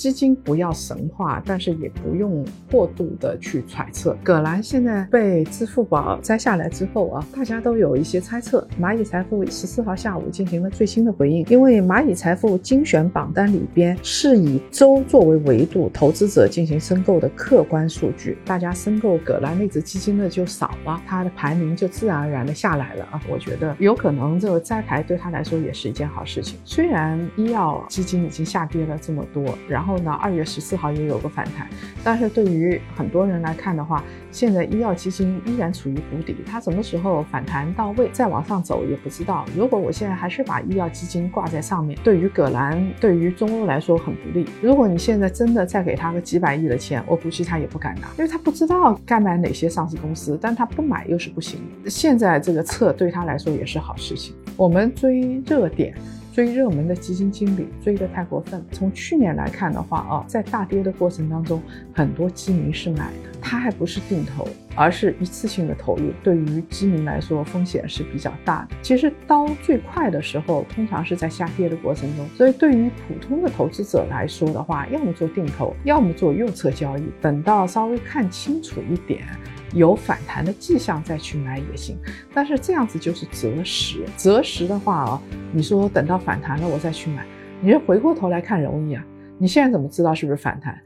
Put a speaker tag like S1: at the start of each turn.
S1: 基金不要神话，但是也不用过度的去揣测。葛兰现在被支付宝摘下来之后啊，大家都有一些猜测。蚂蚁财富十四号下午进行了最新的回应，因为蚂蚁财富精选榜单里边是以周作为维度，投资者进行申购的客观数据，大家申购葛兰那只基金的就少了，它的排名就自然而然的下来了啊。我觉得有可能这个摘牌对他来说也是一件好事情。虽然医药基金已经下跌了这么多，然后后呢，二月十四号也有个反弹，但是对于很多人来看的话，现在医药基金依然处于谷底，它什么时候反弹到位再往上走也不知道。如果我现在还是把医药基金挂在上面，对于葛兰、对于中欧来说很不利。如果你现在真的再给他个几百亿的钱，我估计他也不敢拿，因为他不知道该买哪些上市公司，但他不买又是不行。现在这个测对他来说也是好事情。我们追热点。追热门的基金经理追得太过分。从去年来看的话啊，在大跌的过程当中，很多基民是买的，它还不是定投，而是一次性的投入。对于基民来说，风险是比较大的。其实刀最快的时候，通常是在下跌的过程中。所以对于普通的投资者来说的话，要么做定投，要么做右侧交易。等到稍微看清楚一点。有反弹的迹象再去买也行，但是这样子就是择时。择时的话啊，你说等到反弹了我再去买，你说回过头来看容易啊？你现在怎么知道是不是反弹？